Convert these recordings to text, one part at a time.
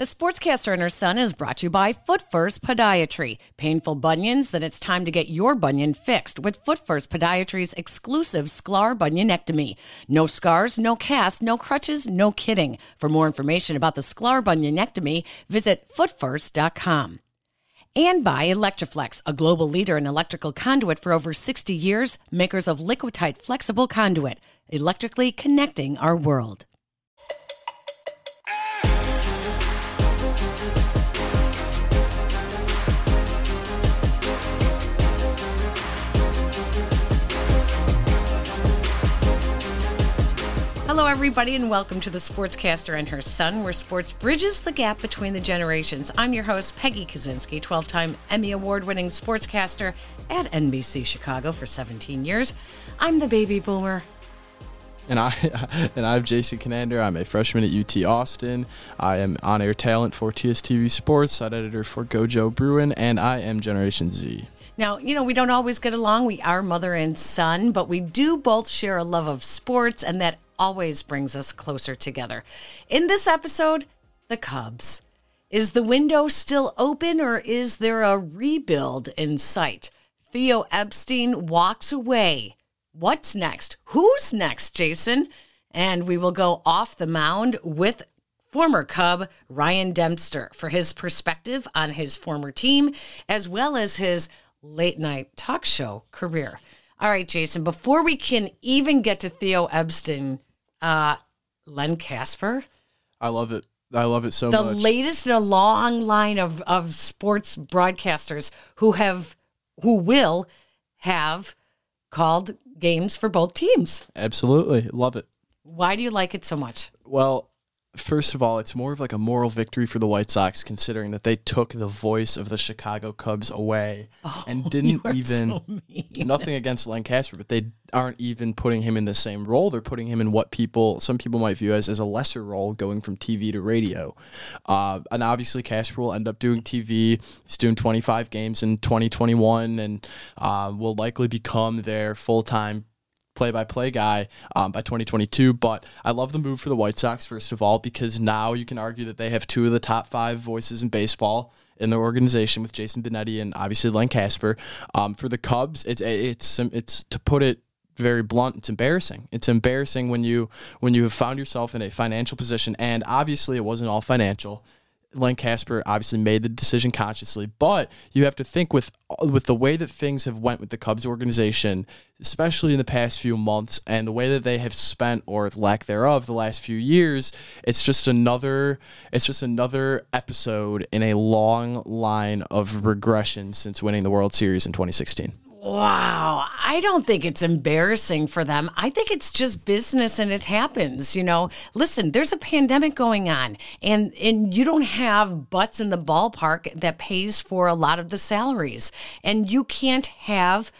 The Sportscaster and her son is brought to you by Foot First Podiatry. Painful bunions? Then it's time to get your bunion fixed with Foot First Podiatry's exclusive Sklar bunionectomy. No scars, no cast, no crutches, no kidding. For more information about the Sklar bunionectomy, visit footfirst.com. And by Electri-Flex, a global leader in electrical conduit for over 60 years, makers of Liquatite flexible conduit, electrically connecting our world. Hello, everybody, and welcome to the Sportscaster and her son, where sports bridges the gap between the generations. I'm your host, Peggy Kusinski, 12 time Emmy Award winning sportscaster at NBC Chicago for 17 years. I'm the baby boomer. And I and I'm Jason Conander. I'm a freshman at UT Austin. I am on-air talent for TSTV Sports, side editor for Gojo Bruin, and I am Generation Z. Now, you know, we don't always get along. We are mother and son, but we do both share a love of sports, and that always brings us closer together. In this episode, the Cubs. Is the window still open or is there a rebuild in sight? Theo Epstein walks away. What's next? Who's next, Jason? And we will go off the mound with former Cub Ryan Dempster for his perspective on his former team, as well as his late night talk show career. All right, Jason, before we can even get to Theo Epstein, uh, Len Kasper. I love it. I love it so the much. The latest in a long line of, of sports broadcasters who have who will have called games for both teams. Absolutely. Love it. Why do you like it so much? Well, first of all, it's more of like a moral victory for the White Sox, considering that they took the voice of the Chicago Cubs away oh, and didn't even so nothing against Len Kasper, but they aren't even putting him in the same role. They're putting him in what people, some people might view as as a lesser role, going from TV to radio. Uh, and obviously, Kasper will end up doing TV. He's doing 25 games in 2021, and uh, will likely become their full time play by play guy um, by 2022. But I love the move for the White Sox, first of all, because now you can argue that they have two of the top five voices in baseball in their organization with Jason Benetti and obviously Len Kasper. Um, for the Cubs, it's, it's, it's to put it very blunt it's embarrassing it's embarrassing when you when you have found yourself in a financial position and obviously it wasn't all financial Len Kasper obviously made the decision consciously, but you have to think with with the way that things have went with the Cubs organization, especially in the past few months, and the way that they have spent or lack thereof the last few years. It's just another it's just another episode in a long line of regression since winning the World Series in 2016. Wow. I don't think it's embarrassing for them. I think it's just business and it happens. You know, listen, there's a pandemic going on and, and you don't have butts in the ballpark that pays for a lot of the salaries. And you can't have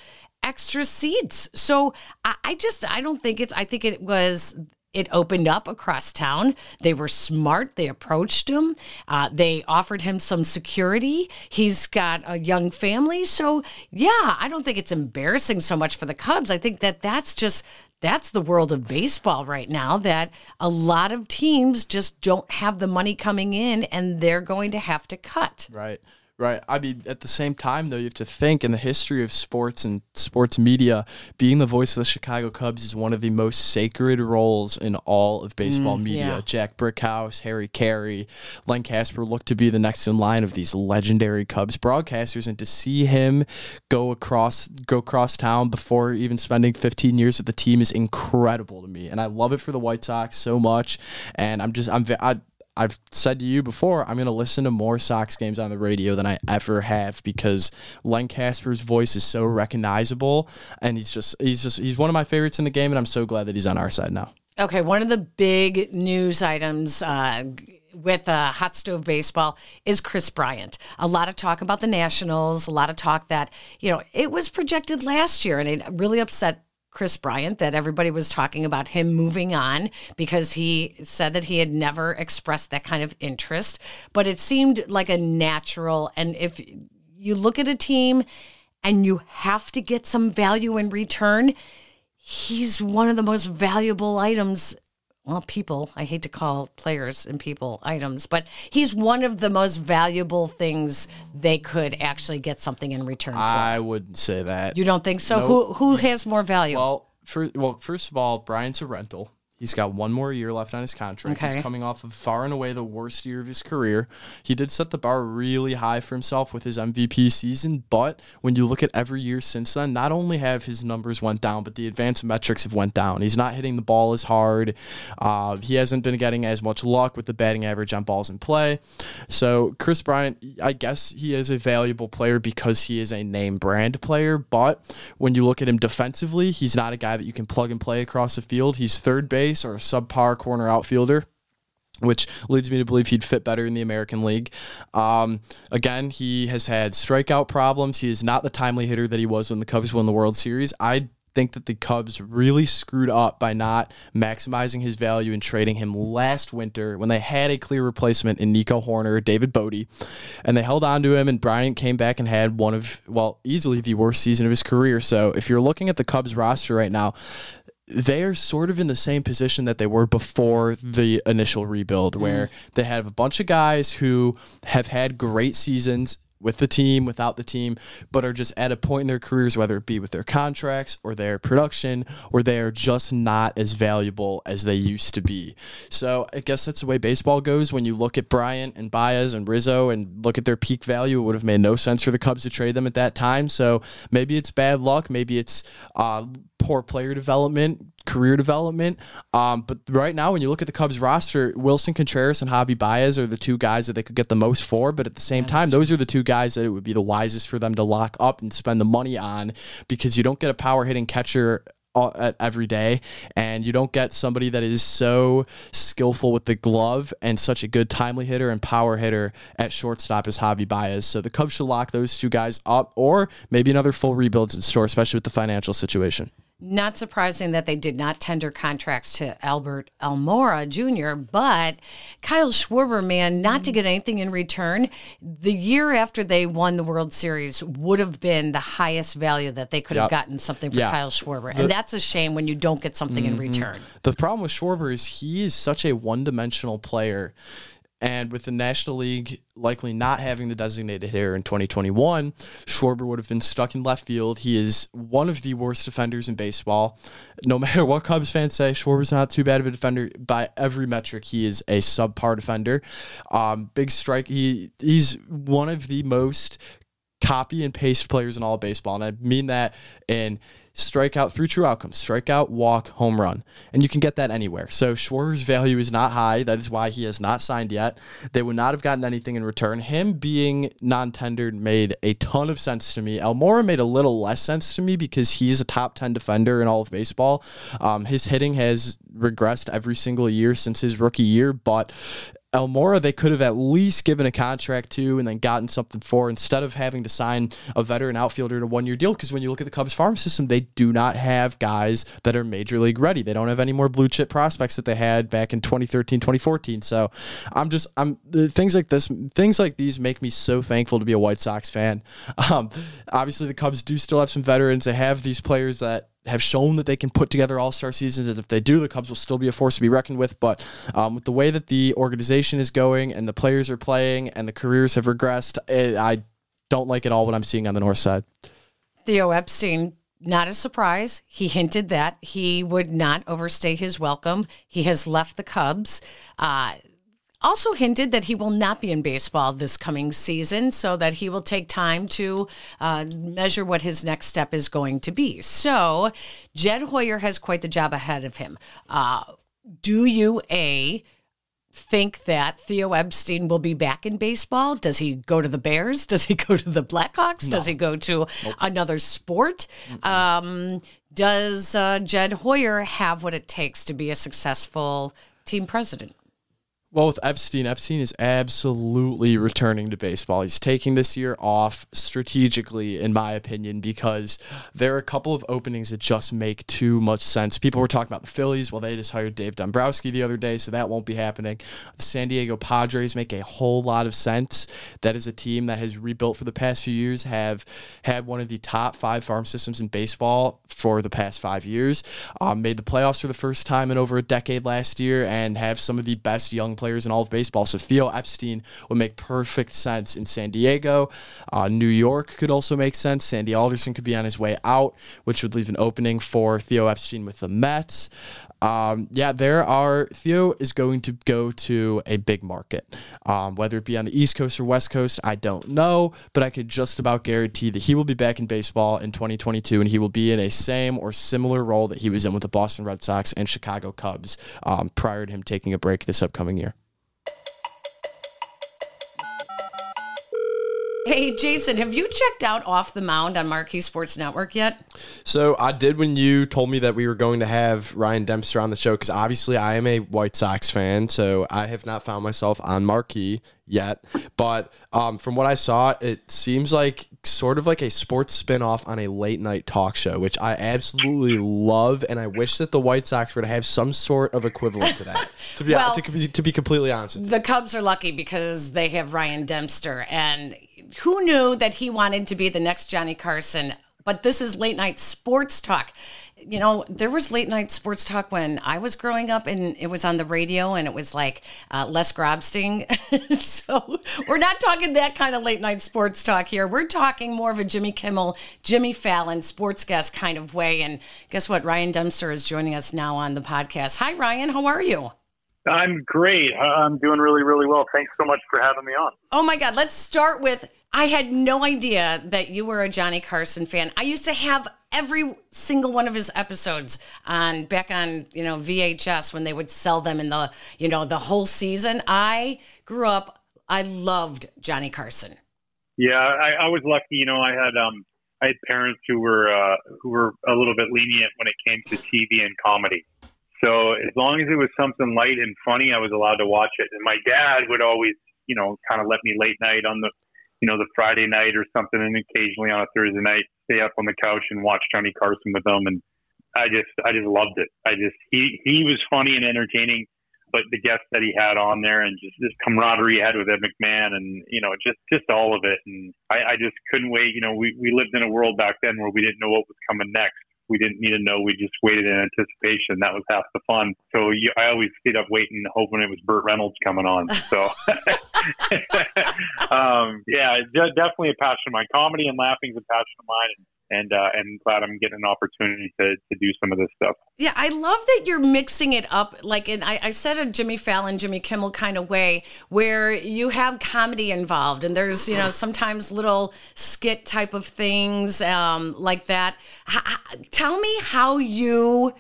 extra seats. So I, I just I don't think it's I think it was it opened up across town. They were smart. They approached him. Uh, they offered him some security. He's got a young family. So, yeah, I don't think it's embarrassing so much for the Cubs. I think that that's just. That's the world of baseball right now that a lot of teams just don't have the money coming in and they're going to have to cut. Right. Right. I mean, at the same time, though, you have to think in the history of sports and sports media, being the voice of the Chicago Cubs is one of the most sacred roles in all of baseball Mm, media. yeah. Jack Brickhouse, Harry Caray, Len Kasper look to be the next in line of these legendary Cubs broadcasters, and to see him go across go across town before even spending 15 years with the team is incredible to me, and I love it for the White Sox so much. And I'm just I'm I, I've said to you before, I'm going to listen to more Sox games on the radio than I ever have because Len Kasper's voice is so recognizable, and he's just he's just he's one of my favorites in the game, and I'm so glad that he's on our side now. Okay, one of the big news items uh, with uh, hot stove baseball is Kris Bryant. A lot of talk about the Nationals, a lot of talk that, you know, it was projected last year and it really upset Kris Bryant that everybody was talking about him moving on because he said that he had never expressed that kind of interest. But it seemed like a natural. And if you look at a team and you have to get some value in return, he's one of the most valuable items well, people. I hate to call players and people items, but he's one of the most valuable things they could actually get something in return for. I wouldn't say that. you don't think so? Nope. Who who has more value? Well, for, well, first of all, Brian's a rental. He's got one more year left on his contract. Okay. He's coming off of far and away the worst year of his career. He did set the bar really high for himself with his MVP season, but when you look at every year since then, not only have his numbers went down, but the advanced metrics have went down. He's not hitting the ball as hard. Uh, he hasn't been getting as much luck with the batting average on balls in play. So Kris Bryant, I guess he is a valuable player because he is a name brand player, but when you look at him defensively, he's not a guy that you can plug and play across the field. He's third base or a subpar corner outfielder which leads me to believe he'd fit better in the American League. Um, again, he has had strikeout problems. He is not the timely hitter that he was when the Cubs won the World Series. I think that the Cubs really screwed up by not maximizing his value and trading him last winter when they had a clear replacement in Nico Hoerner, David Bote, and they held on to him. And Bryant came back and had one of, well, easily the worst season of his career. So if you're looking at the Cubs roster right now, they're sort of in the same position that they were before the initial rebuild, where they have a bunch of guys who have had great seasons with the team, without the team, but are just at a point in their careers, whether it be with their contracts or their production, or they are just not as valuable as they used to be. So I guess that's the way baseball goes. When you look at Bryant and Baez and Rizzo and look at their peak value, it would have made no sense for the Cubs to trade them at that time. So maybe it's bad luck, maybe it's uh, poor player development, career development. Um, but right now, when you look at the Cubs roster, Willson Contreras and Javi Baez are the two guys that they could get the most for. But at the same time, those are the two guys that it would be the wisest for them to lock up and spend the money on because you don't get a power hitting catcher at every day and you don't get somebody that is so skillful with the glove and such a good timely hitter and power hitter at shortstop as Javi Baez. So the Cubs should lock those two guys up or maybe another full rebuilds in store, especially with the financial situation. Not surprising that they did not tender contracts to Albert Almora Jr., but Kyle Schwarber, man, not to get anything in return, the year after they won the World Series would have been the highest value that they could have gotten something for Yeah. Kyle Schwarber. And that's a shame when you don't get something in mm-hmm. return. The problem with Schwarber is he is such a one dimensional player. And with the National League likely not having the designated hitter in 2021, Schwarber would have been stuck in left field. He is one of the worst defenders in baseball. No matter what Cubs fans say, Schwarber's not too bad of a defender. By every metric, he is a subpar defender. Um, big strike. He he's one of the most copy and paste players in all baseball. And I mean that in strikeout through true outcomes, strikeout, walk, home run. And you can get that anywhere. So Schwarber's value is not high. That is why he has not signed yet. They would not have gotten anything in return. Him being non tendered made a ton of sense to me. Almora made a little less sense to me because he's a top 10 defender in all of baseball. Um, his hitting has regressed every single year since his rookie year, but Almora, they could have at least given a contract to and then gotten something for instead of having to sign a veteran outfielder to a one year deal. Because when you look at the Cubs farm system, they do not have guys that are major league ready. They don't have any more blue chip prospects that they had back in 2013, 2014. So I'm just, I'm things like this, things like these make me so thankful to be a White Sox fan. Um, obviously, the Cubs do still have some veterans. They have these players that have shown that they can put together all star seasons. And if they do, the Cubs will still be a force to be reckoned with. But um, with the way that the organization is going and the players are playing and the careers have regressed, eh, I don't like it all what I'm seeing on the north side. Theo Epstein, not a surprise. He hinted that he would not overstay his welcome. He has left the Cubs. Uh, also hinted that he will not be in baseball this coming season, so that he will take time to uh, measure what his next step is going to be. So, Jed Hoyer has quite the job ahead of him. Uh, do you a think that Theo Epstein will be back in baseball? Does he go to the Bears? Does he go to the Blackhawks? Does he go to another sport? Um, does uh, Jed Hoyer have what it takes to be a successful team president? Well, with Epstein, Epstein is absolutely returning to baseball. He's taking this year off strategically, in my opinion, because there are a couple of openings that just make too much sense. People were talking about the Phillies. Well, they just hired Dave Dombrowski the other day, so that won't be happening. The San Diego Padres make a whole lot of sense. That is a team that has rebuilt for the past few years, have had one of the top five farm systems in baseball for the past five years, um, made the playoffs for the first time in over a decade last year, and have some of the best young players in all of baseball. So Theo Epstein would make perfect sense in San Diego. Uh, New York could also make sense. Sandy Alderson could be on his way out, which would leave an opening for Theo Epstein with the Mets. Um, yeah, there are. Theo is going to go to a big market, um, whether it be on the East Coast or West Coast. I don't know, but I could just about guarantee that he will be back in baseball in 2022, and he will be in a same or similar role that he was in with the Boston Red Sox and Chicago Cubs um, prior to him taking a break this upcoming year. Hey, Jason, have you checked out Off the Mound on Marquee Sports Network yet? So I did when you told me that we were going to have Ryan Dempster on the show because obviously I am a White Sox fan, so I have not found myself on Marquee yet. But um, from what I saw, it seems like sort of like a sports spin-off on a late night talk show, which I absolutely love, and I wish that the White Sox were to have some sort of equivalent to that. to be Well- to, be- to be completely honest with you. The Cubs are lucky because they have Ryan Dempster, and who knew that he wanted to be the next Johnny Carson? But this is late night sports talk. You know, there was late night sports talk when I was growing up, and it was on the radio, and it was like uh, Les Grobstein. so we're not talking that kind of late night sports talk here. We're talking more of a Jimmy Kimmel, Jimmy Fallon sports guest kind of way. And guess what? Ryan Dempster is joining us now on the podcast. Hi, Ryan. How are you? I'm great. I'm doing really, really well. Thanks so much for having me on. Oh my God, let's start with I had no idea that you were a Johnny Carson fan. I used to have every single one of his episodes on back on, you know, VHS when they would sell them in the, you know, the whole season. I grew up I loved Johnny Carson. Yeah, I, I was lucky. You know, I had um, I had parents who were uh, who were a little bit lenient when it came to TV and comedy. So as long as it was something light and funny, I was allowed to watch it. And my dad would always, you know, kind of let me late night on the, you know, the Friday night or something, and occasionally on a Thursday night, stay up on the couch and watch Johnny Carson with them. And I just, I just loved it. I just, he, he was funny and entertaining, but the guests that he had on there and just this camaraderie he had with Ed McMahon and, you know, just, just all of it. And I, I just couldn't wait. You know, we, we lived in a world back then where we didn't know what was coming next we didn't need to know. We just waited in anticipation. That was half the fun. So you, I always stayed up waiting, hoping it was Burt Reynolds coming on. So, um, yeah, de- definitely a passion of mine. Comedy and laughing is a passion of mine, and and, uh, and glad I'm getting an opportunity to to do some of this stuff. Yeah, I love that you're mixing it up like in I, I said a Jimmy Fallon, Jimmy Kimmel kind of way where you have comedy involved and there's, you know, sometimes little skit type of things um, like that. H- tell me how you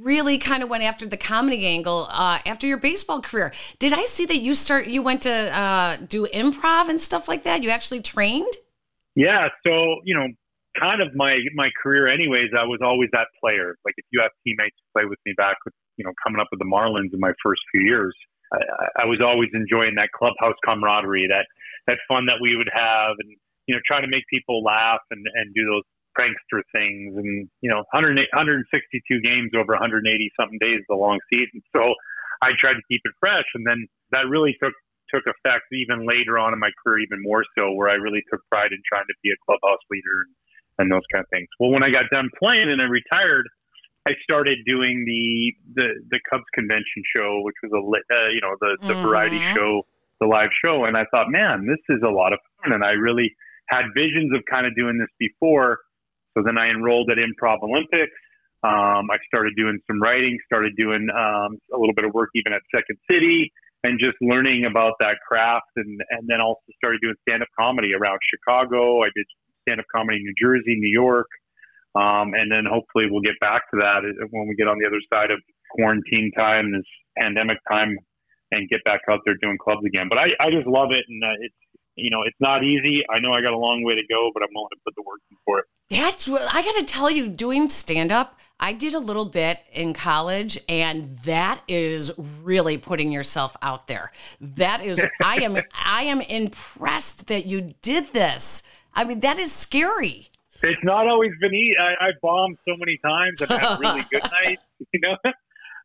really kind of went after the comedy angle uh, after your baseball career. Did I see that you start you went to uh, do improv and stuff like that? You actually trained? Yeah, so you know, kind of my my career, anyways. I was always that player. Like if you have teammates who play with me back with you know coming up with the Marlins in my first few years, I, I was always enjoying that clubhouse camaraderie, that that fun that we would have, and you know, trying to make people laugh and and do those prankster things. And you know 100, 162 games over 180 something days is a long season. So i tried to keep it fresh. And then that really took took effect even later on in my career even more so where i really took pride in trying to be a clubhouse leader and, and those kind of things. Well when i got done playing and i retired I started doing the, the the Cubs convention show, which was a uh, you know the the variety Mhm. show, the live show, and I thought, man, this is a lot of fun, and I really had visions of kind of doing this before. So then I enrolled at Improv Olympics. Um, I started doing some writing, started doing um, a little bit of work even at Second City, and just learning about that craft, and and then also started doing stand up comedy around Chicago. I did stand up comedy in New Jersey, New York, um, and then hopefully we'll get back to that when we get on the other side of quarantine time, this pandemic time, and get back out there doing clubs again. But I, I just love it, and uh, it's you know, it's not easy. I know I got a long way to go, but I'm willing to put the work in for it. That's what I got to tell you. Doing stand up, I did a little bit in college, and that is really putting yourself out there. That is, I am, I am impressed that you did this. I mean, that is scary. It's not always been easy. I, I bombed so many times. I've had really good nights. You know,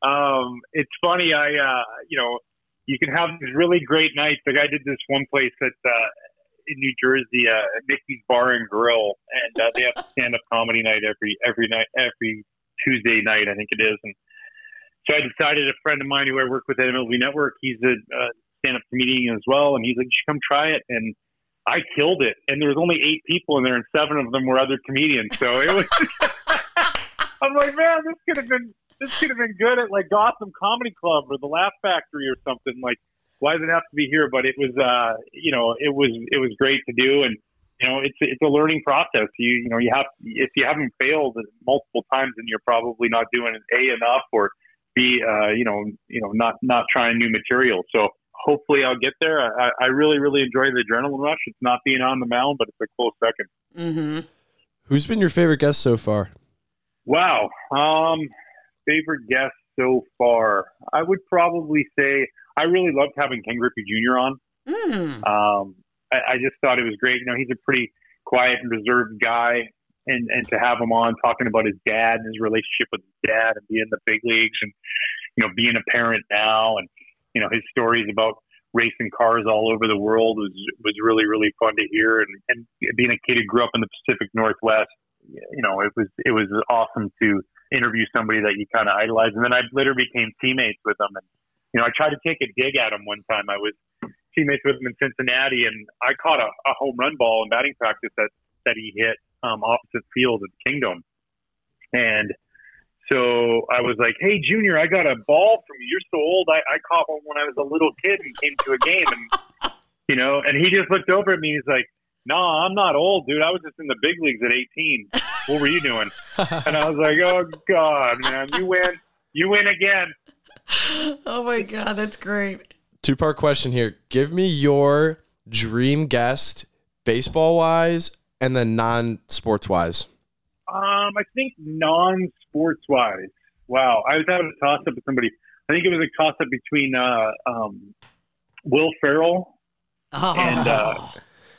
um, it's funny. I, uh, you know, you can have these really great nights. Like I did this one place at uh, in New Jersey, uh, Mickey's Bar and Grill, and uh, they have a stand up comedy night every every night every Tuesday night, I think it is. And so I decided a friend of mine who I work with at MLB Network, he's a uh, stand up comedian as well, and he's like, "You should come try it." And I killed it, and there was only eight people in there, and seven of them were other comedians. So it was. I'm like, man, this could have been this could have been good at like Gotham Comedy Club or the Laugh Factory or something. Like, why does it have to be here? But it was, uh, you know, it was it was great to do, and you know, it's it's a learning process. You you know, you have if you haven't failed multiple times, then you're probably not doing a enough or b, uh, you know, you know, not not trying new material. So hopefully I'll get there. I, I really really enjoy the adrenaline rush. It's not being on the mound, but it's a close 2nd Mm-hmm. Who's been your favorite guest so far? Wow. Um, favorite guest so far? I would probably say I really loved having Ken Griffey Jr. on. Mm. Um, I, I just thought it was great. You know, he's a pretty quiet and reserved guy, and and to have him on talking about his dad and his relationship with his dad and being in the big leagues and you know being a parent now and you know his stories about racing cars all over the world was was really really fun to hear and and being a kid who grew up in the Pacific Northwest you know it was it was awesome to interview somebody that you kind of idolize and then I later became teammates with him and you know I tried to take a dig at him one time I was teammates with him in Cincinnati and I caught a, a home run ball in batting practice that that he hit um, opposite field at Kingdome and so I was like, "Hey, Junior, I got a ball from you. You're so old. I, I caught one when I was a little kid and came to a game, and you know." And he just looked over at me. He's like, "No, nah, I'm not old, dude. I was just in the big leagues at 18. What were you doing?" and I was like, "Oh God, man, you win. You win again." Oh my God, that's great. Two part question here. Give me your dream guest, baseball wise, and then non sports wise. Um, I think non-sports wise. Wow, I was having a toss up with somebody. I think it was a toss up between uh, um, Will Ferrell Oh. and uh,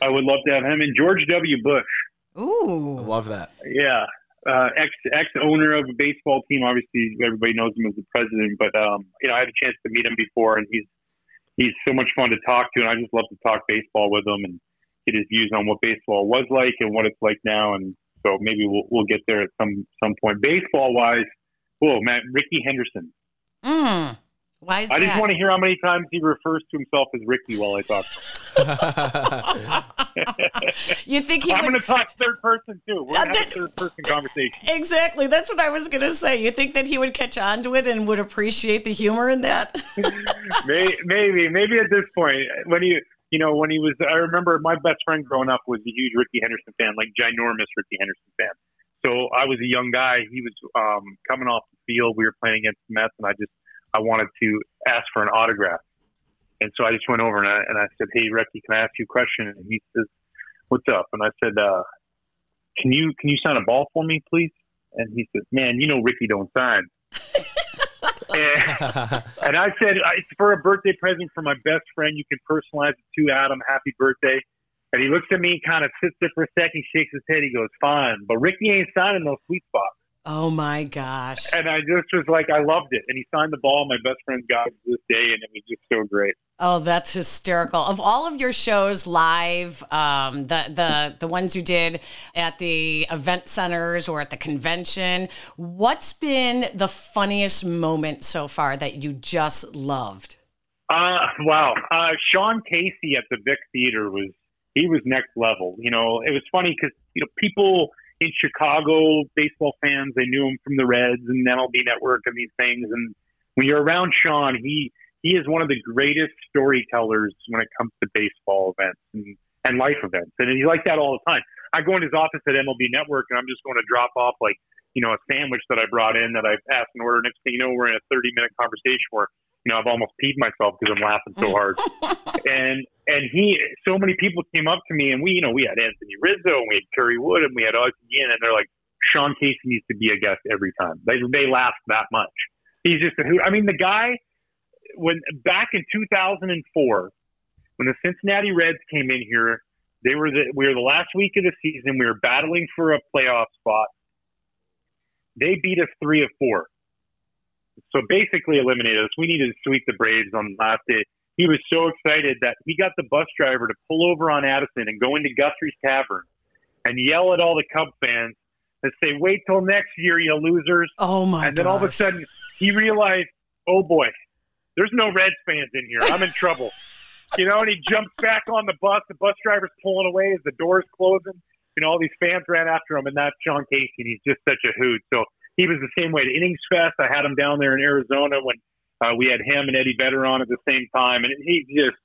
I would love to have him and George W. Bush. Ooh. Love that. Yeah, uh, ex ex owner of a baseball team. Obviously, everybody knows him as the president. But um, you know, I had a chance to meet him before, and he's he's so much fun to talk to, and I just love to talk baseball with him and get his views on what baseball was like and what it's like now. And so maybe we'll we'll get there at some some point. Baseball wise, oh man, Rickey Henderson. Mm. Why is I that? just want to hear how many times he refers to himself as Ricky while I talk. you think he I'm would? going to talk third person too. We're going to have a third person conversation. Exactly. That's what I was going to say. You think that he would catch on to it and would appreciate the humor in that? May- maybe, maybe at this point, when he, you know, when he was, I remember my best friend growing up was a huge Rickey Henderson fan, like ginormous Rickey Henderson fan. So I was a young guy. He was um, coming off the field. We were playing against the Mets, and I just, I wanted to ask for an autograph. And so I just went over and I, and I said, "Hey, Ricky, can I ask you a question?" And he says, "What's up?" And I said, uh, "Can you can you sign a ball for me, please?" And he says, "Man, you know Ricky don't sign." and, and I said, "It's for a birthday present for my best friend. You can personalize it to Adam. Happy birthday." And he looks at me, kind of sits there for a second, shakes his head. He goes, "Fine, but Ricky ain't signing no sweet spots." Oh my gosh. And I just was like, I loved it. And he signed the ball. My best friend got it this day, and it was just so great. Oh, that's hysterical. Of all of your shows live, um, the the the ones you did at the event centers or at the convention, what's been the funniest moment so far that you just loved? Uh, wow. Uh, Sean Casey at the Vic Theater was he was next level. You know, it was funny because you know people in Chicago, baseball fans, they knew him from the Reds and MLB Network and these things. And when you're around Sean, he he is one of the greatest storytellers when it comes to baseball events and, and life events. And he's like that all the time. I go in his office at MLB Network and I'm just going to drop off like, you know, a sandwich that I brought in that I passed an order. Next thing you know, we're in a 30 minute conversation where you know, I've almost peed myself because I'm laughing so hard. and and he, so many people came up to me, and we, you know, we had Anthony Rizzo, and we had Kerry Wood, and we had Guillen, and they're like, Sean Casey needs to be a guest every time. They they laugh that much. He's just a who. I mean, the guy when back in 2004, when the Cincinnati Reds came in here, they were the we were the last week of the season. We were battling for a playoff spot. They beat us three of four so basically eliminated us. We needed to sweep the Braves on the last day. He was so excited that he got the bus driver to pull over on Addison and go into Guthrie's Tavern and yell at all the Cub fans and say, "Wait till next year, you losers!" Oh my! God And then all of a sudden, he realized, "Oh boy, there's no Reds fans in here. I'm in trouble." you know, and he jumps back on the bus. The bus driver's pulling away as the door's closing. You know, all these fans ran after him, and that's Sean Casey. And he's just such a hoot. So he was the same way at Innings Fest. I had him down there in Arizona when uh, we had him and Eddie Vedder on at the same time, and he just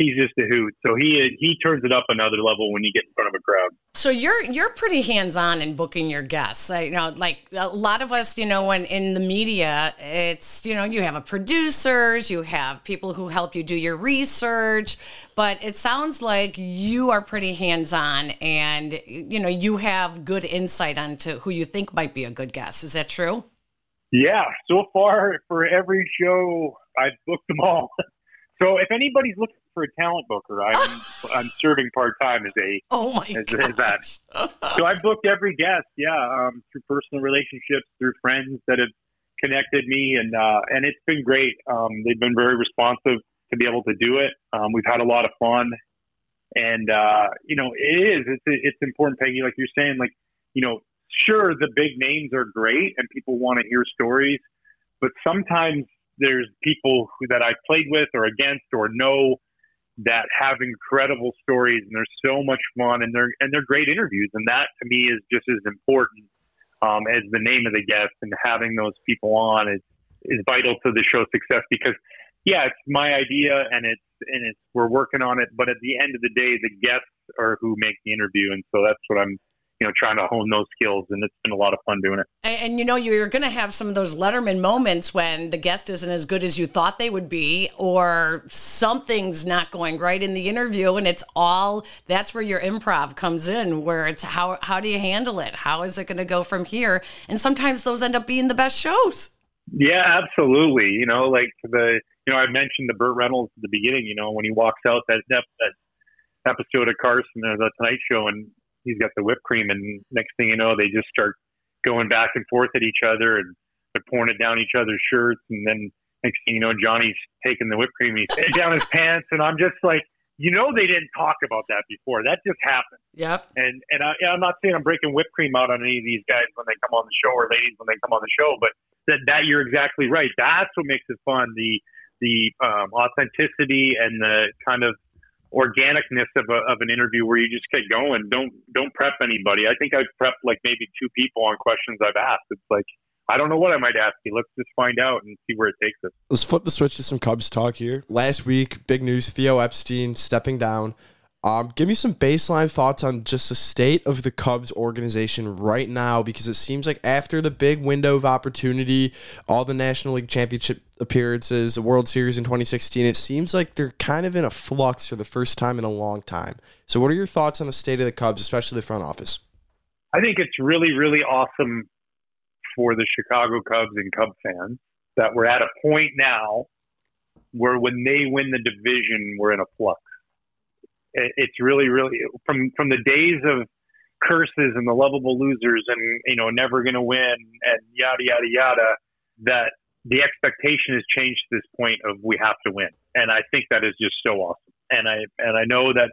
he's just a hoot. So he he turns it up another level when you get in front of a crowd. So you're you're pretty hands on in booking your guests. I, you know, like a lot of us, you know, when in the media, it's you know you have a producers, you have people who help you do your research, but it sounds like you are pretty hands on, and you know you have good insight onto who you think might be a good guest. Is that true? Yeah, so far for every show, I've booked them all. So if anybody's looking for a talent booker, I'm I'm serving part time as a oh my as, as that. So I've booked every guest, yeah, um, through personal relationships, through friends that have connected me, and uh, and it's been great. Um, they've been very responsive to be able to do it. Um, we've had a lot of fun, and uh, you know it is it's it's important, Peggy, like you're saying, like you know, sure the big names are great and people want to hear stories, but sometimes there's people who, that I played with or against or know that have incredible stories and they're so much fun and they're and they're great interviews. And that to me is just as important um, as the name of the guest and having those people on is is vital to the show's success because yeah it's my idea and it's and it's we're working on it. But at the end of the day the guests are who make the interview. And so that's what I'm you know, trying to hone those skills. And it's been a lot of fun doing it. And, and you know, you're going to have some of those Letterman moments when the guest isn't as good as you thought they would be, or something's not going right in the interview. And it's all that's where your improv comes in, where it's how, how do you handle it? How is it going to go from here? And sometimes those end up being the best shows. Yeah, absolutely. You know, like the, you know, I mentioned the Burt Reynolds at the beginning, you know, when he walks out that, that, that episode of Carson or the Tonight Show and he's got the whipped cream, and next thing you know, they just start going back and forth at each other, and they're pouring it down each other's shirts, and then next thing you know, Johnny's taking the whipped cream, he's down his pants, and I'm just like, you know, they didn't talk about that before. That just happened. Yep. And and I, I'm not saying I'm breaking whipped cream out on any of these guys when they come on the show or ladies when they come on the show, but that that you're exactly right. That's what makes it fun. The the um, authenticity and the kind of organicness of, a, of an interview where you just get going. Don't don't prep anybody. I think I've prepped like maybe two people on questions I've asked. It's like I don't know what I might ask you. Let's just find out and see where it takes us. Let's flip the switch to some Cubs talk here. Last week, big news: Theo Epstein stepping down. Um, give me some baseline thoughts on just the state of the Cubs organization right now, because it seems like after the big window of opportunity, all the National League Championship appearances, the World Series in 2016, it seems like they're kind of in a flux for the first time in a long time. So, what are your thoughts on the state of the Cubs, especially the front office? I think it's really, really awesome for the Chicago Cubs and Cub fans that we're at a point now where when they win the division, we're in a flux it's really, really from from the days of curses and the lovable losers and you know never going to win and yada yada yada that the expectation has changed to this point of we have to win. And i think that is just so awesome. And i and i know that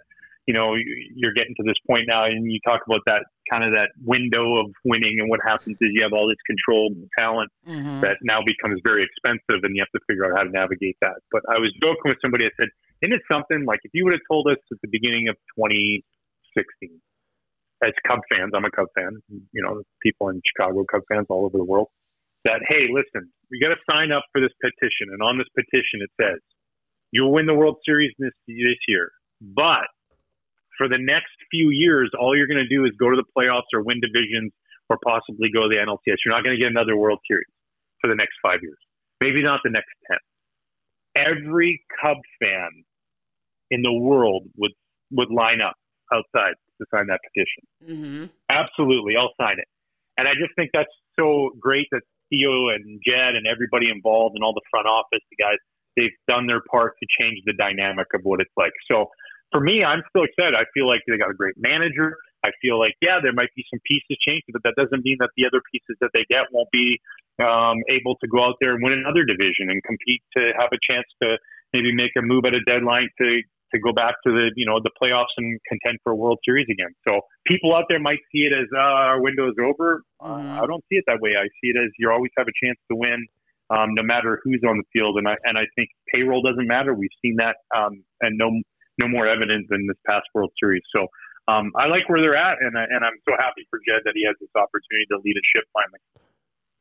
you know you're getting to this point now and you talk about that kind of that window of winning and what happens is you have all this controlled talent mm-hmm. that now becomes very expensive and you have to figure out how to navigate that but i was joking with somebody i said isn't it something like if you would have told us at the beginning of 2016 as Cub fans, I'm a Cub fan, you know, people in Chicago, Cub fans all over the world, that, hey, listen, we got to sign up for this petition. And on this petition, it says, you'll win the World Series this, this year. But for the next few years, all you're going to do is go to the playoffs or win divisions or possibly go to the NLCS. You're not going to get another World Series for the next five years, maybe not the next 10. every Cub fan in the world would would line up outside to sign that petition. Mm-hmm. Absolutely, I'll sign it. And I just think that's so great that Theo and Jed and everybody involved and all the front office, the guys, they've done their part to change the dynamic of what it's like. So for me, I'm still excited. I feel like they got a great manager. I feel like, yeah, there might be some pieces changed, but that doesn't mean that the other pieces that they get won't be um, able to go out there and win another division and compete to have a chance to maybe make a move at a deadline to to go back to the you know the playoffs and contend for a World Series again. So people out there might see it as uh, our window is over. Uh, I don't see it that way. I see it as you always have a chance to win, um, no matter who's on the field. And I and I think payroll doesn't matter. We've seen that, um, and no no more evidence than this past World Series. So. Um, I like where they're at, and, I, and I'm so happy for Jed that he has this opportunity to lead a ship finally.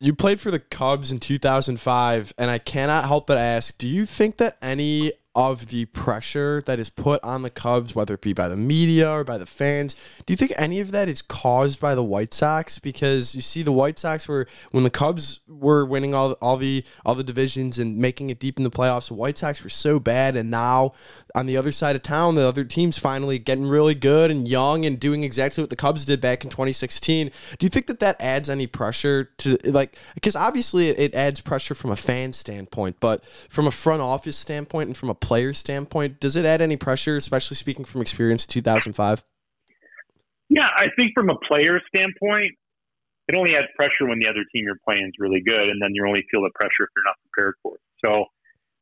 You played for the Cubs in 2005, and I cannot help but ask do you think that any of the pressure that is put on the Cubs, whether it be by the media or by the fans, do you think any of that is caused by the White Sox? Because you see, the White Sox were when the Cubs were winning all all the all the divisions and making it deep in the playoffs. The White Sox were so bad, and now on the other side of town, the other team's finally getting really good and young and doing exactly what the Cubs did back in 2016. Do you think that that adds any pressure to like? Because obviously it, it adds pressure from a fan standpoint, but from a front office standpoint and from a player standpoint, does it add any pressure, especially speaking from experience in 2005? Yeah, I think from a player standpoint, it only adds pressure when the other team you're playing is really good, and then you only feel the pressure if you're not prepared for it. So,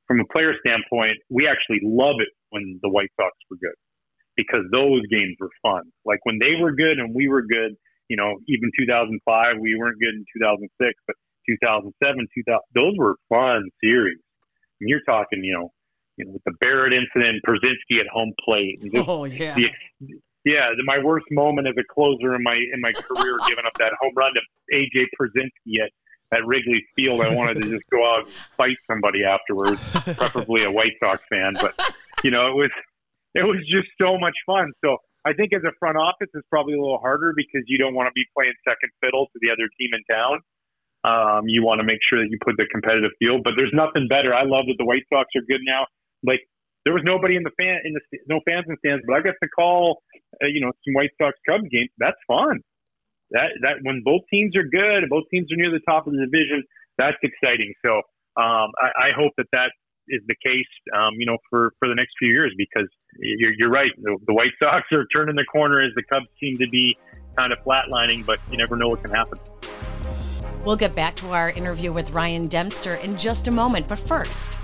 from a player standpoint, we actually love it when the White Sox were good because those games were fun. Like when they were good and we were good, you know, even 2005, we weren't good in 2006, but 2007, 2000, those were fun series. And you're talking, you know, you know, with the Barrett incident, Pierzynski at home plate, just Oh yeah. the, yeah, the, my worst moment as a closer in my in my career, giving up that home run to AJ Pierzynski at, at Wrigley Field. I wanted to just go out and fight somebody afterwards, preferably a White Sox fan. But you know, it was it was just so much fun. So I think as a front office, it's probably a little harder because you don't want to be playing second fiddle to the other team in town. Um, you want to make sure that you put the competitive field, but there's nothing better. I love that the White Sox are good now. Like there was nobody in the fan in the no fans in the stands, but I got to call, uh, you know, some White Sox Cubs games. That's fun. That that when both teams are good both teams are near the top of the division, that's exciting. So um, I, I hope that that is the case, um, you know, for, for the next few years because you're, you're right. The, the White Sox are turning the corner as the Cubs seem to be kind of flatlining, but you never know what can happen. We'll get back to our interview with Ryan Dempster in just a moment, but first.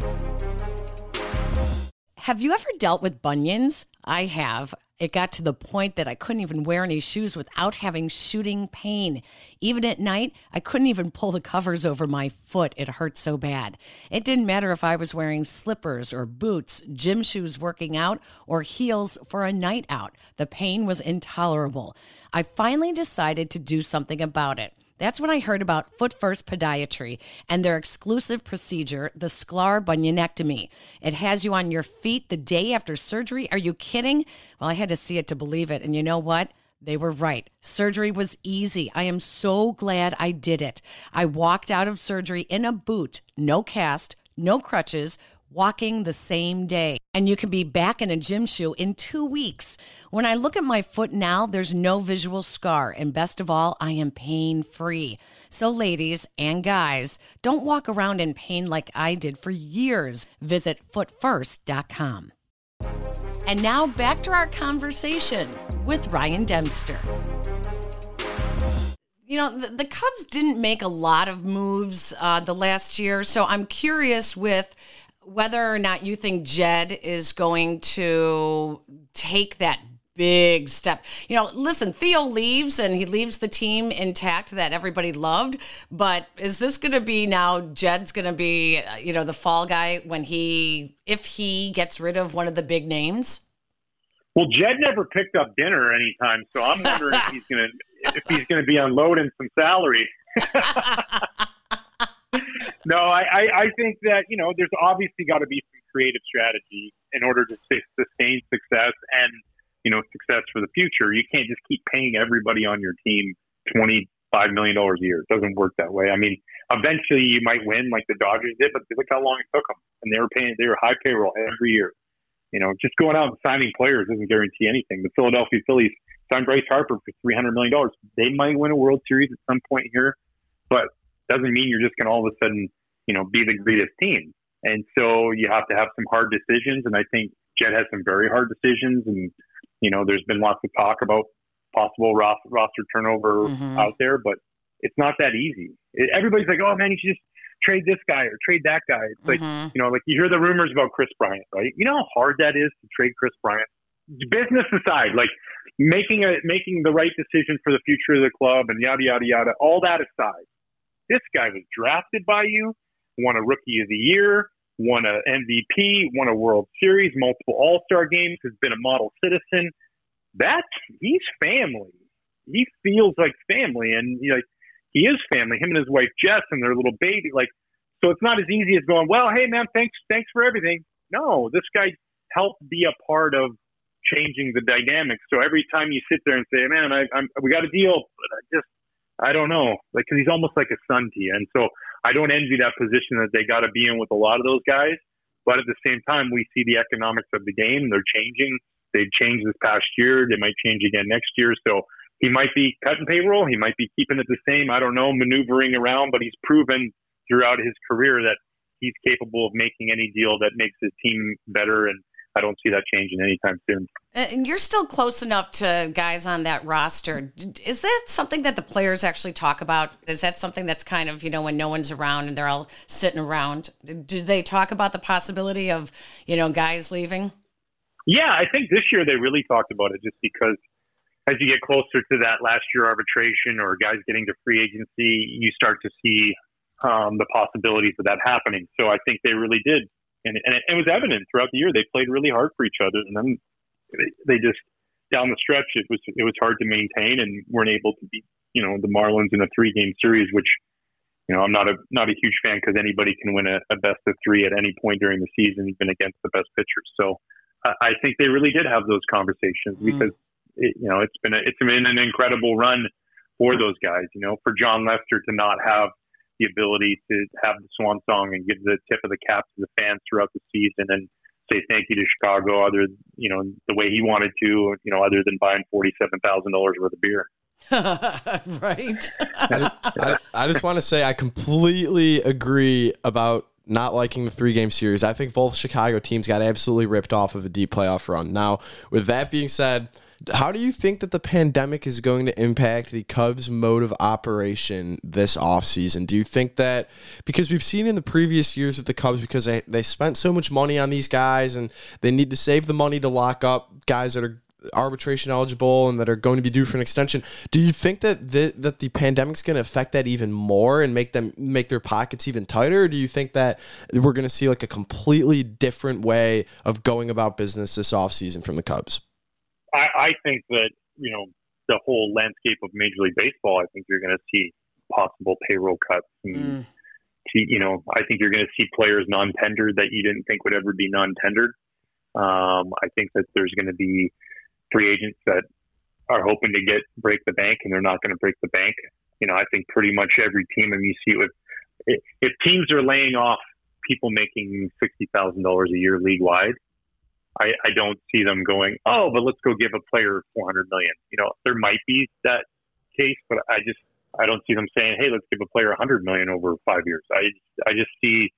Have you ever dealt with bunions? I have. It got to the point that I couldn't even wear any shoes without having shooting pain. Even at night, I couldn't even pull the covers over my foot. It hurt so bad. It didn't matter if I was wearing slippers or boots, gym shoes working out, or heels for a night out. The pain was intolerable. I finally decided to do something about it. That's when I heard about Foot First Podiatry and their exclusive procedure, the Sklar bunionectomy. It has you on your feet the day after surgery. Are you kidding? Well, I had to see it to believe it. And you know what? They were right. Surgery was easy. I am so glad I did it. I walked out of surgery in a boot, no cast, no crutches, walking the same day. And you can be back in a gym shoe in two weeks. When I look at my foot now, there's no visual scar. And best of all, I am pain free. So, ladies and guys, don't walk around in pain like I did for years. Visit footfirst.com. And now back to our conversation with Ryan Dempster. You know, the, the Cubs didn't make a lot of moves uh, the last year. So I'm curious with whether or not you think Jed is going to take that big step. You know, listen, Theo leaves and he leaves the team intact that everybody loved, but is this going to be now Jed's going to be, uh, you know, the fall guy when he if he gets rid of one of the big names? Well, Jed never picked up dinner anytime, so I'm wondering if he's gonna if he's gonna be unloading some salary. no, I, I, I think that you know there's obviously got to be some creative strategy in order to sustain success and you know success for the future. You can't just keep paying everybody on your team twenty five million dollars a year. It doesn't work that way. I mean, eventually you might win like the Dodgers did, but look how long it took them, and they were paying they were high payroll every year. You know, just going out and signing players doesn't guarantee anything. The Philadelphia Phillies signed Bryce Harper for three hundred million dollars. They might win a World Series at some point here, but doesn't mean you're just going to all of a sudden, you know, be the greatest team. And so you have to have some hard decisions. And I think Jed has some very hard decisions. And you know, there's been lots of talk about possible roster turnover mm-hmm. out there, but it's not that easy. It, everybody's like, oh man, you should just trade this guy or trade that guy. It's like, mm-hmm. you know, like you hear the rumors about Kris Bryant, right? You know how hard that is to trade Kris Bryant? Business aside, like making a making the right decision for the future of the club and yada yada yada, all that aside. This guy was drafted by you, won a rookie of the year, won a MVP, won a World Series, multiple All Star games, has been a model citizen. That's he's family. He feels like family, and you know, he is family. Him and his wife Jess and their little baby. Like, so it's not as easy as going, well, hey man, thanks, thanks for everything. No, this guy helped be a part of changing the dynamics. So every time you sit there and say, man, I, I'm, we got a deal, but I just, I don't know, like, cause he's almost like a son to you. And so I don't envy that position that they got to be in with a lot of those guys. But at the same time, we see the economics of the game. They're changing. They changed this past year. They might change again next year. So he might be cutting payroll. He might be keeping it the same. I don't know, maneuvering around, but he's proven throughout his career that he's capable of making any deal that makes his team better. And I don't see that changing anytime soon. And you're still close enough to guys on that roster. Is that something that the players actually talk about? Is that something that's kind of, you know, when no one's around and they're all sitting around? Do they talk about the possibility of, you know, guys leaving? Yeah, I think this year they really talked about it just because as you get closer to that last year arbitration or guys getting to free agency, you start to see um, the possibilities of that happening. So I think they really did, and, and it, it, was evident throughout the year. They played really hard for each other, and then they, they just down the stretch it was it was hard to maintain, and weren't able to beat you know the Marlins in a three game series, which you know I'm not a not a huge fan because anybody can win a, a, best of three at any point during the season, even against the best pitchers. So I, I think they really did have those conversations mm. because it, you know, it's been a, it's been an incredible run for those guys. You know, for Jon Lester to not have the ability to have the swan song and give the tip of the cap to the fans throughout the season and say thank you to Chicago, other you know the way he wanted to, you know, other than buying forty seven thousand dollars worth of beer. right. I, I, I just want to say I completely agree about not liking the three game series. I think both Chicago teams got absolutely ripped off of a deep playoff run. Now, with that being said, how do you think that the pandemic is going to impact the Cubs' mode of operation this offseason? Do you think that because we've seen in the previous years with the Cubs, because they, they spent so much money on these guys and they need to save the money to lock up guys that are arbitration eligible and that are going to be due for an extension. Do you think that the, that the pandemic's going to affect that even more and make them make their pockets even tighter? Or do you think that we're going to see like a completely different way of going about business this offseason from the Cubs? I, I think that you know the whole landscape of Major League Baseball. I think you're going to see possible payroll cuts. And, mm. you know, I think you're going to see players non-tendered that you didn't think would ever be non-tendered. Um, I think that there's going to be free agents that are hoping to get break the bank and they're not going to break the bank. You know, I think pretty much every team, and you see it with if teams are laying off people making sixty thousand dollars a year league wide, I, I don't see them going, oh, but let's go give a player 400 million. You know, there might be that case, but I just I don't see them saying, hey, let's give a player 100 million over five years. I I just see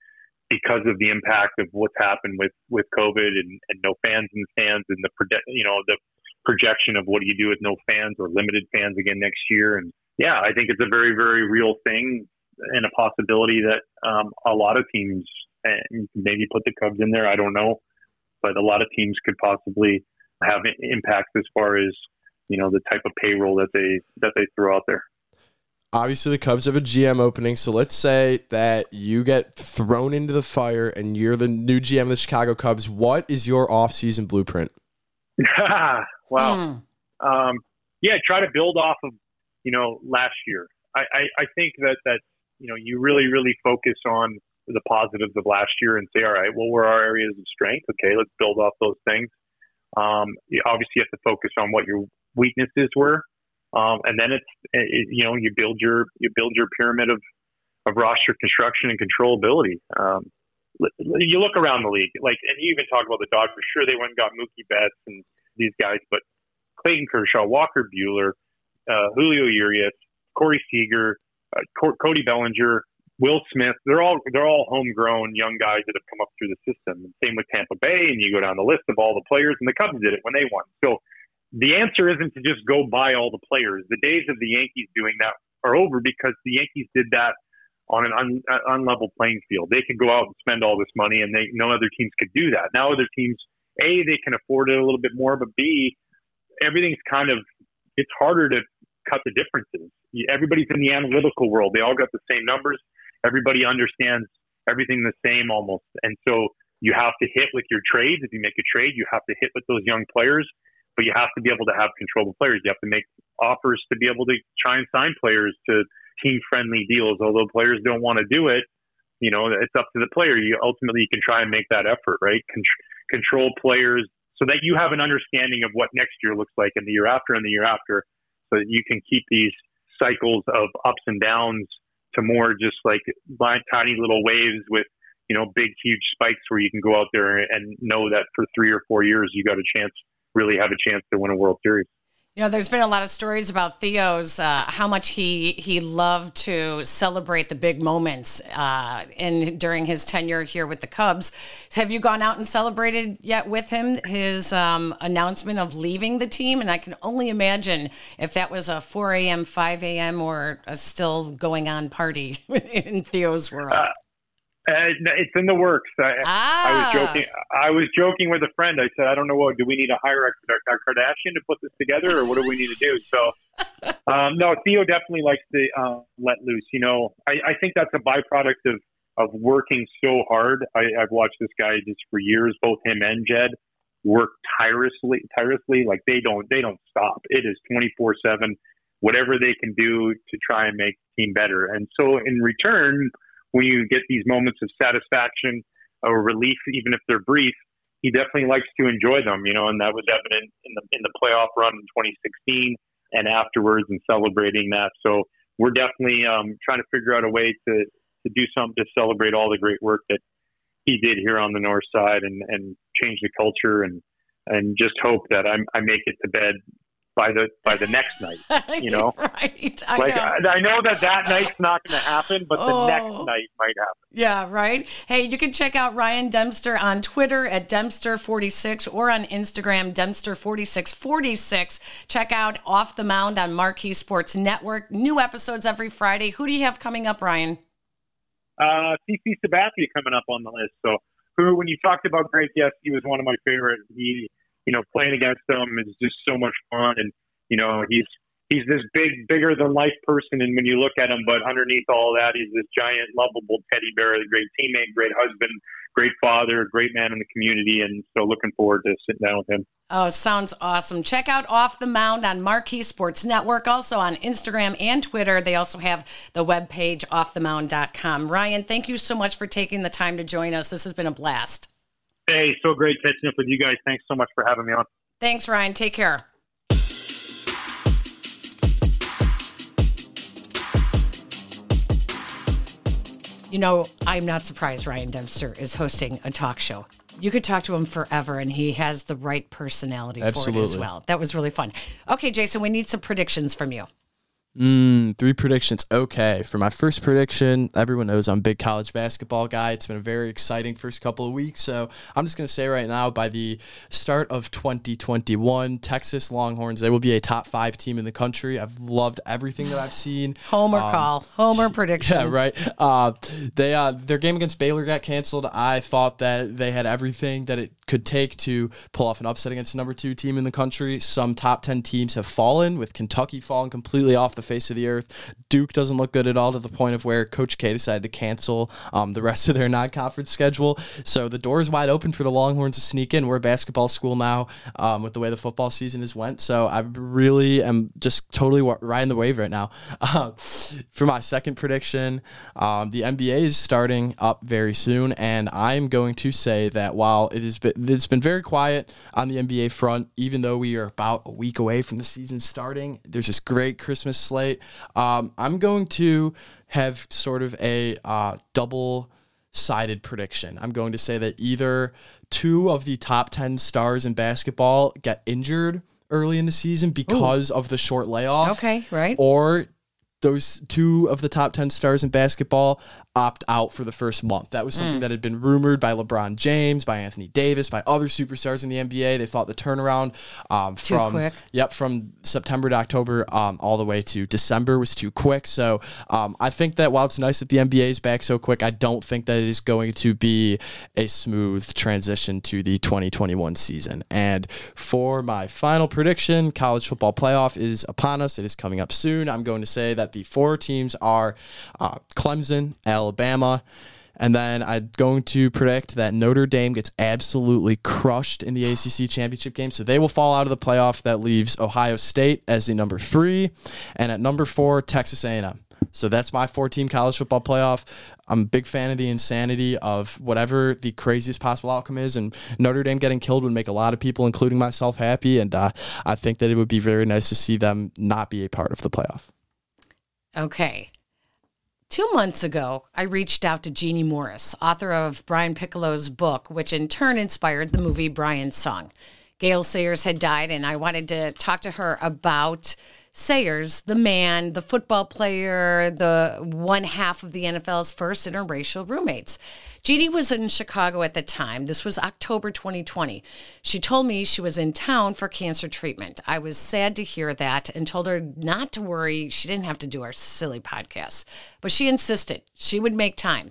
because of the impact of what's happened with with COVID and, and no fans in the stands and the you know the projection of what do you do with no fans or limited fans again next year. And yeah, I think it's a very very real thing and a possibility that um, a lot of teams and maybe put the Cubs in there. I don't know but a lot of teams could possibly have impacts as far as you know the type of payroll that they that they throw out there. Obviously, the Cubs have a GM opening, so let's say that you get thrown into the fire and you're the new GM of the Chicago Cubs. What is your offseason blueprint? wow. Mm. Um, yeah, try to build off of you know last year. I, I, I think that that you know you really really focus on the positives of last year and say, all right, what were our areas of strength? Okay, let's build off those things. Um, you obviously have to focus on what your weaknesses were. um, and then it's it, you know you build your you build your pyramid of of roster construction and controllability. Um, you look around the league, like, and you even talk about the Dodgers. For sure, they went and got Mookie Betts and these guys, but Clayton Kershaw, Walker Buehler, uh, Julio Urias, Corey Seager, uh, Cody Bellinger, Will Smith. They're all they're all homegrown young guys that have come up through the system. Same with Tampa Bay, and you go down the list of all the players, and the Cubs did it when they won. So the answer isn't to just go buy all the players. The days of the Yankees doing that are over because the Yankees did that on an un, uh, unlevel playing field. They could go out and spend all this money, and they no other teams could do that. Now other teams, a they can afford it a little bit more, but b everything's kind of it's harder to cut the differences. Everybody's in the analytical world. They all got the same numbers. Everybody understands everything the same almost, and so you have to hit with your trades. If you make a trade, you have to hit with those young players, but you have to be able to have control of players. You have to make offers to be able to try and sign players to team friendly deals. Although players don't want to do it, you know, it's up to the player. You ultimately you can try and make that effort, right? Con- control players so that you have an understanding of what next year looks like and the year after and the year after, so that you can keep these cycles of ups and downs to more just like tiny little waves with you know big huge spikes where you can go out there and know that for three or four years you got a chance really have a chance to win a World Series. You know, there's been a lot of stories about Theo's uh, how much he he loved to celebrate the big moments uh, in during his tenure here with the Cubs. Have you gone out and celebrated yet with him his um, announcement of leaving the team? And I can only imagine if that was a 4 a.m., 5 a.m., or a still going on party in Theo's world. Uh, uh, it's in the works. I, ah. I, was ah. joking. I was joking with a friend. I said, I don't know what. Do we need to hire a, a Kardashian to put this together, or what do we need to do? So, um, no, Theo definitely likes to uh, let loose. You know, I, I think that's a byproduct of of working so hard. I, I've watched this guy just for years. Both him and Jed work tirelessly. Tirelessly, like they don't they don't stop. It is twenty four seven. Whatever they can do to try and make the team better. And so, in return when you get these moments of satisfaction or relief, even if they're brief, he definitely likes to enjoy them, you know, and that was evident in the in the playoff run in 2016 and afterwards and celebrating that. So we're definitely um, trying to figure out a way to to do something to celebrate all the great work that he did here on the north side and and change the culture and and just hope that I, I make it to bed by the by the next night. You know, right? I like know. I, I, know that that night's not going to happen, but oh. the next night might happen. Yeah, right. Hey, you can check out Ryan Dempster on Twitter at Dempster46 or on Instagram Dempster4646. Check out Off the Mound on Marquee Sports Network. New episodes every Friday. Who do you have coming up, Ryan? Uh, CC Sabathia coming up on the list. So, who, when you talked about great guests, he was one of my favorite. He you know, playing against him is just so much fun. And, you know, he's, he's this big, bigger than life person. And when you look at him, but underneath all that, he's this giant, lovable teddy bear, a great teammate, great husband, great father, great man in the community. And so looking forward to sitting down with him. Oh, sounds awesome. Check out Off the Mound on Marquee Sports Network, also on Instagram and Twitter. They also have the webpage offthemound.com. Ryan, thank you so much for taking the time to join us. This has been a blast. Hey, so great catching up with you guys. Thanks so much for having me on. Thanks, Ryan. Take care. You know, I'm not surprised Ryan Dempster is hosting a talk show. You could talk to him forever, and he has the right personality Absolutely. for it as well. That was really fun. Okay, Jason, we need some predictions from you. Mm, three predictions. Okay. For my first prediction, everyone knows I'm a big college basketball guy. It's been a very exciting first couple of weeks. So I'm just going to say right now, by the start of 2021, Texas Longhorns, they will be a top five team in the country. I've loved everything that I've seen. Homer um, call. Homer prediction. Yeah, right. Uh, they uh, Their game against Baylor got canceled. I thought that they had everything that it could take to pull off an upset against the number two team in the country. Some top 10 teams have fallen, with Kentucky falling completely off the the face of the earth. Duke doesn't look good at all to the point of where Coach K decided to cancel um, the rest of their non-conference schedule. So the door is wide open for the Longhorns to sneak in. We're a basketball school now um, with the way the football season has went. So I really am just totally riding the wave right now. Uh, for my second prediction, um, the NBA is starting up very soon, and I'm going to say that while it is it's been very quiet on the NBA front, even though we are about a week away from the season starting. There's this great Christmas slate. Um, I'm going to have sort of a uh, double sided prediction. I'm going to say that either two of the top 10 stars in basketball get injured early in the season because Ooh. of the short layoff. Okay, right. Or those two of the top 10 stars in basketball opt out for the first month. That was something mm. that had been rumored by LeBron James, by Anthony Davis, by other superstars in the NBA. They thought the turnaround um, from quick. yep from September to October um, all the way to December was too quick. So um, I think that while it's nice that the NBA is back so quick, I don't think that it is going to be a smooth transition to the 2021 season. And for my final prediction, college football playoff is upon us. It is coming up soon. I'm going to say that the four teams are uh, Clemson, Alabama. And then I'm going to predict that Notre Dame gets absolutely crushed in the ACC championship game. So they will fall out of the playoff. That leaves Ohio State as the number three. And at number four, Texas A&M. So that's my four-team college football playoff. I'm a big fan of the insanity of whatever the craziest possible outcome is, and Notre Dame getting killed would make a lot of people, including myself, happy. And uh, I think that it would be very nice to see them not be a part of the playoff. Okay. Two months ago, I reached out to Jeannie Morris, author of Brian Piccolo's book, which in turn inspired the movie Brian's Song. Gale Sayers had died, and I wanted to talk to her about Sayers, the man, the football player, the one half of the NFL's first interracial roommates. Jeannie was in Chicago at the time. This was October 2020. She told me she was in town for cancer treatment. I was sad to hear that and told her not to worry. She didn't have to do our silly podcast, but she insisted she would make time.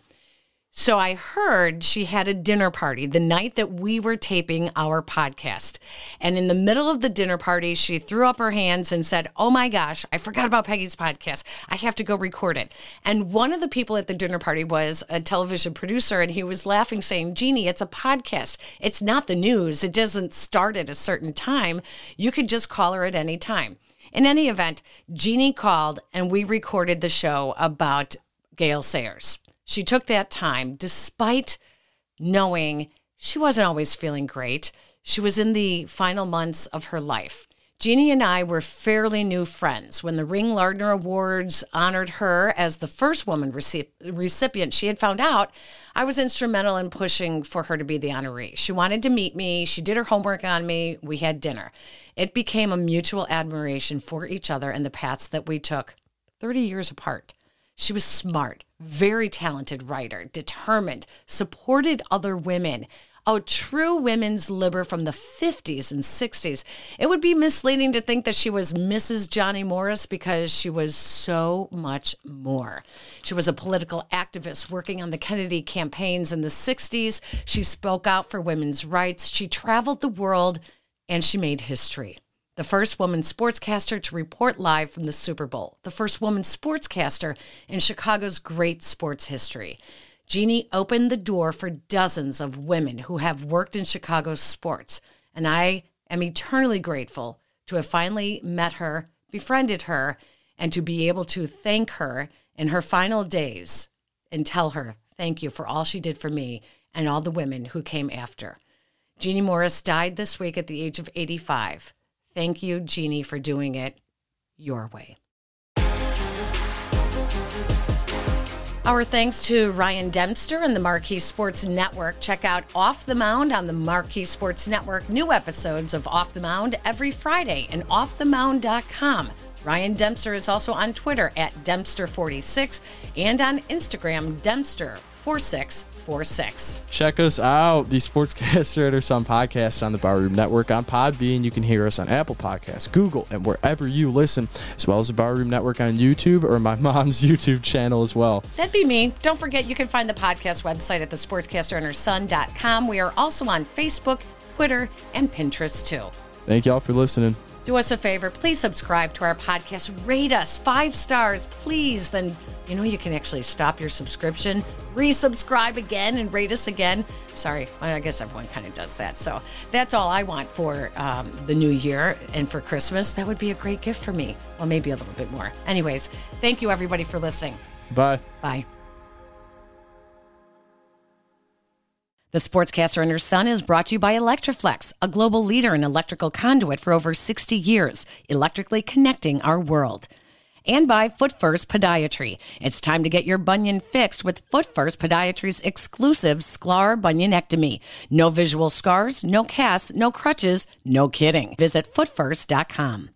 So I heard she had a dinner party the night that we were taping our podcast. And in the middle of the dinner party, she threw up her hands and said, Oh my gosh, I forgot about Peggy's podcast. I have to go record it. And one of the people at the dinner party was a television producer, and he was laughing, saying, Jeannie, it's a podcast. It's not the news. It doesn't start at a certain time. You could just call her at any time. In any event, Jeannie called and we recorded the show about Gale Sayers. She took that time despite knowing she wasn't always feeling great. She was in the final months of her life. Jeannie and I were fairly new friends. When the Ring Lardner Awards honored her as the first woman recipient, she had found out I was instrumental in pushing for her to be the honoree. She wanted to meet me. She did her homework on me. We had dinner. It became a mutual admiration for each other and the paths that we took 30 years apart. She was smart, very talented writer, determined, supported other women. A true women's liber from the 50s and 60s. It would be misleading to think that she was Mrs. Johnny Morris because she was so much more. She was a political activist working on the Kennedy campaigns in the 60s. She spoke out for women's rights. She traveled the world and she made history the first woman sportscaster to report live from the Super Bowl, the first woman sportscaster in Chicago's great sports history. Jeannie opened the door for dozens of women who have worked in Chicago's sports, and I am eternally grateful to have finally met her, befriended her, and to be able to thank her in her final days and tell her thank you for all she did for me and all the women who came after. Jeannie Morris died this week at the age of 85. Thank you, Jeannie, for doing it your way. Our thanks to Ryan Dempster and the Marquee Sports Network. Check out Off the Mound on the Marquee Sports Network. New episodes of Off the Mound every Friday and offthemound.com. Ryan Dempster is also on Twitter at Dempster46 and on Instagram, Dempster46. 46. Check us out, the Sportscaster and Son podcast on the Barroom Network on Podbean. You can hear us on Apple Podcasts, Google, and wherever you listen, as well as the Barroom Network on YouTube or my mom's YouTube channel as well. That'd be me. Don't forget, you can find the podcast website at the thesportscasterandherson.com. We are also on Facebook, Twitter, and Pinterest too. Thank y'all for listening do us a favor, please subscribe to our podcast, rate us five stars, please. Then, you know, you can actually stop your subscription, resubscribe again, and rate us again. Sorry, I guess everyone kind of does that. So that's all I want for um, the new year and for Christmas. That would be a great gift for me. Well, maybe a little bit more. Anyways, thank you everybody for listening. Bye. Bye. The Sportscaster and Her Son is brought to you by Electri-Flex, a global leader in electrical conduit for over 60 years, electrically connecting our world. And by Foot First Podiatry. It's time to get your bunion fixed with Foot First Podiatry's exclusive Sklar bunionectomy. No visual scars, no casts, no crutches, no kidding. Visit footfirst.com.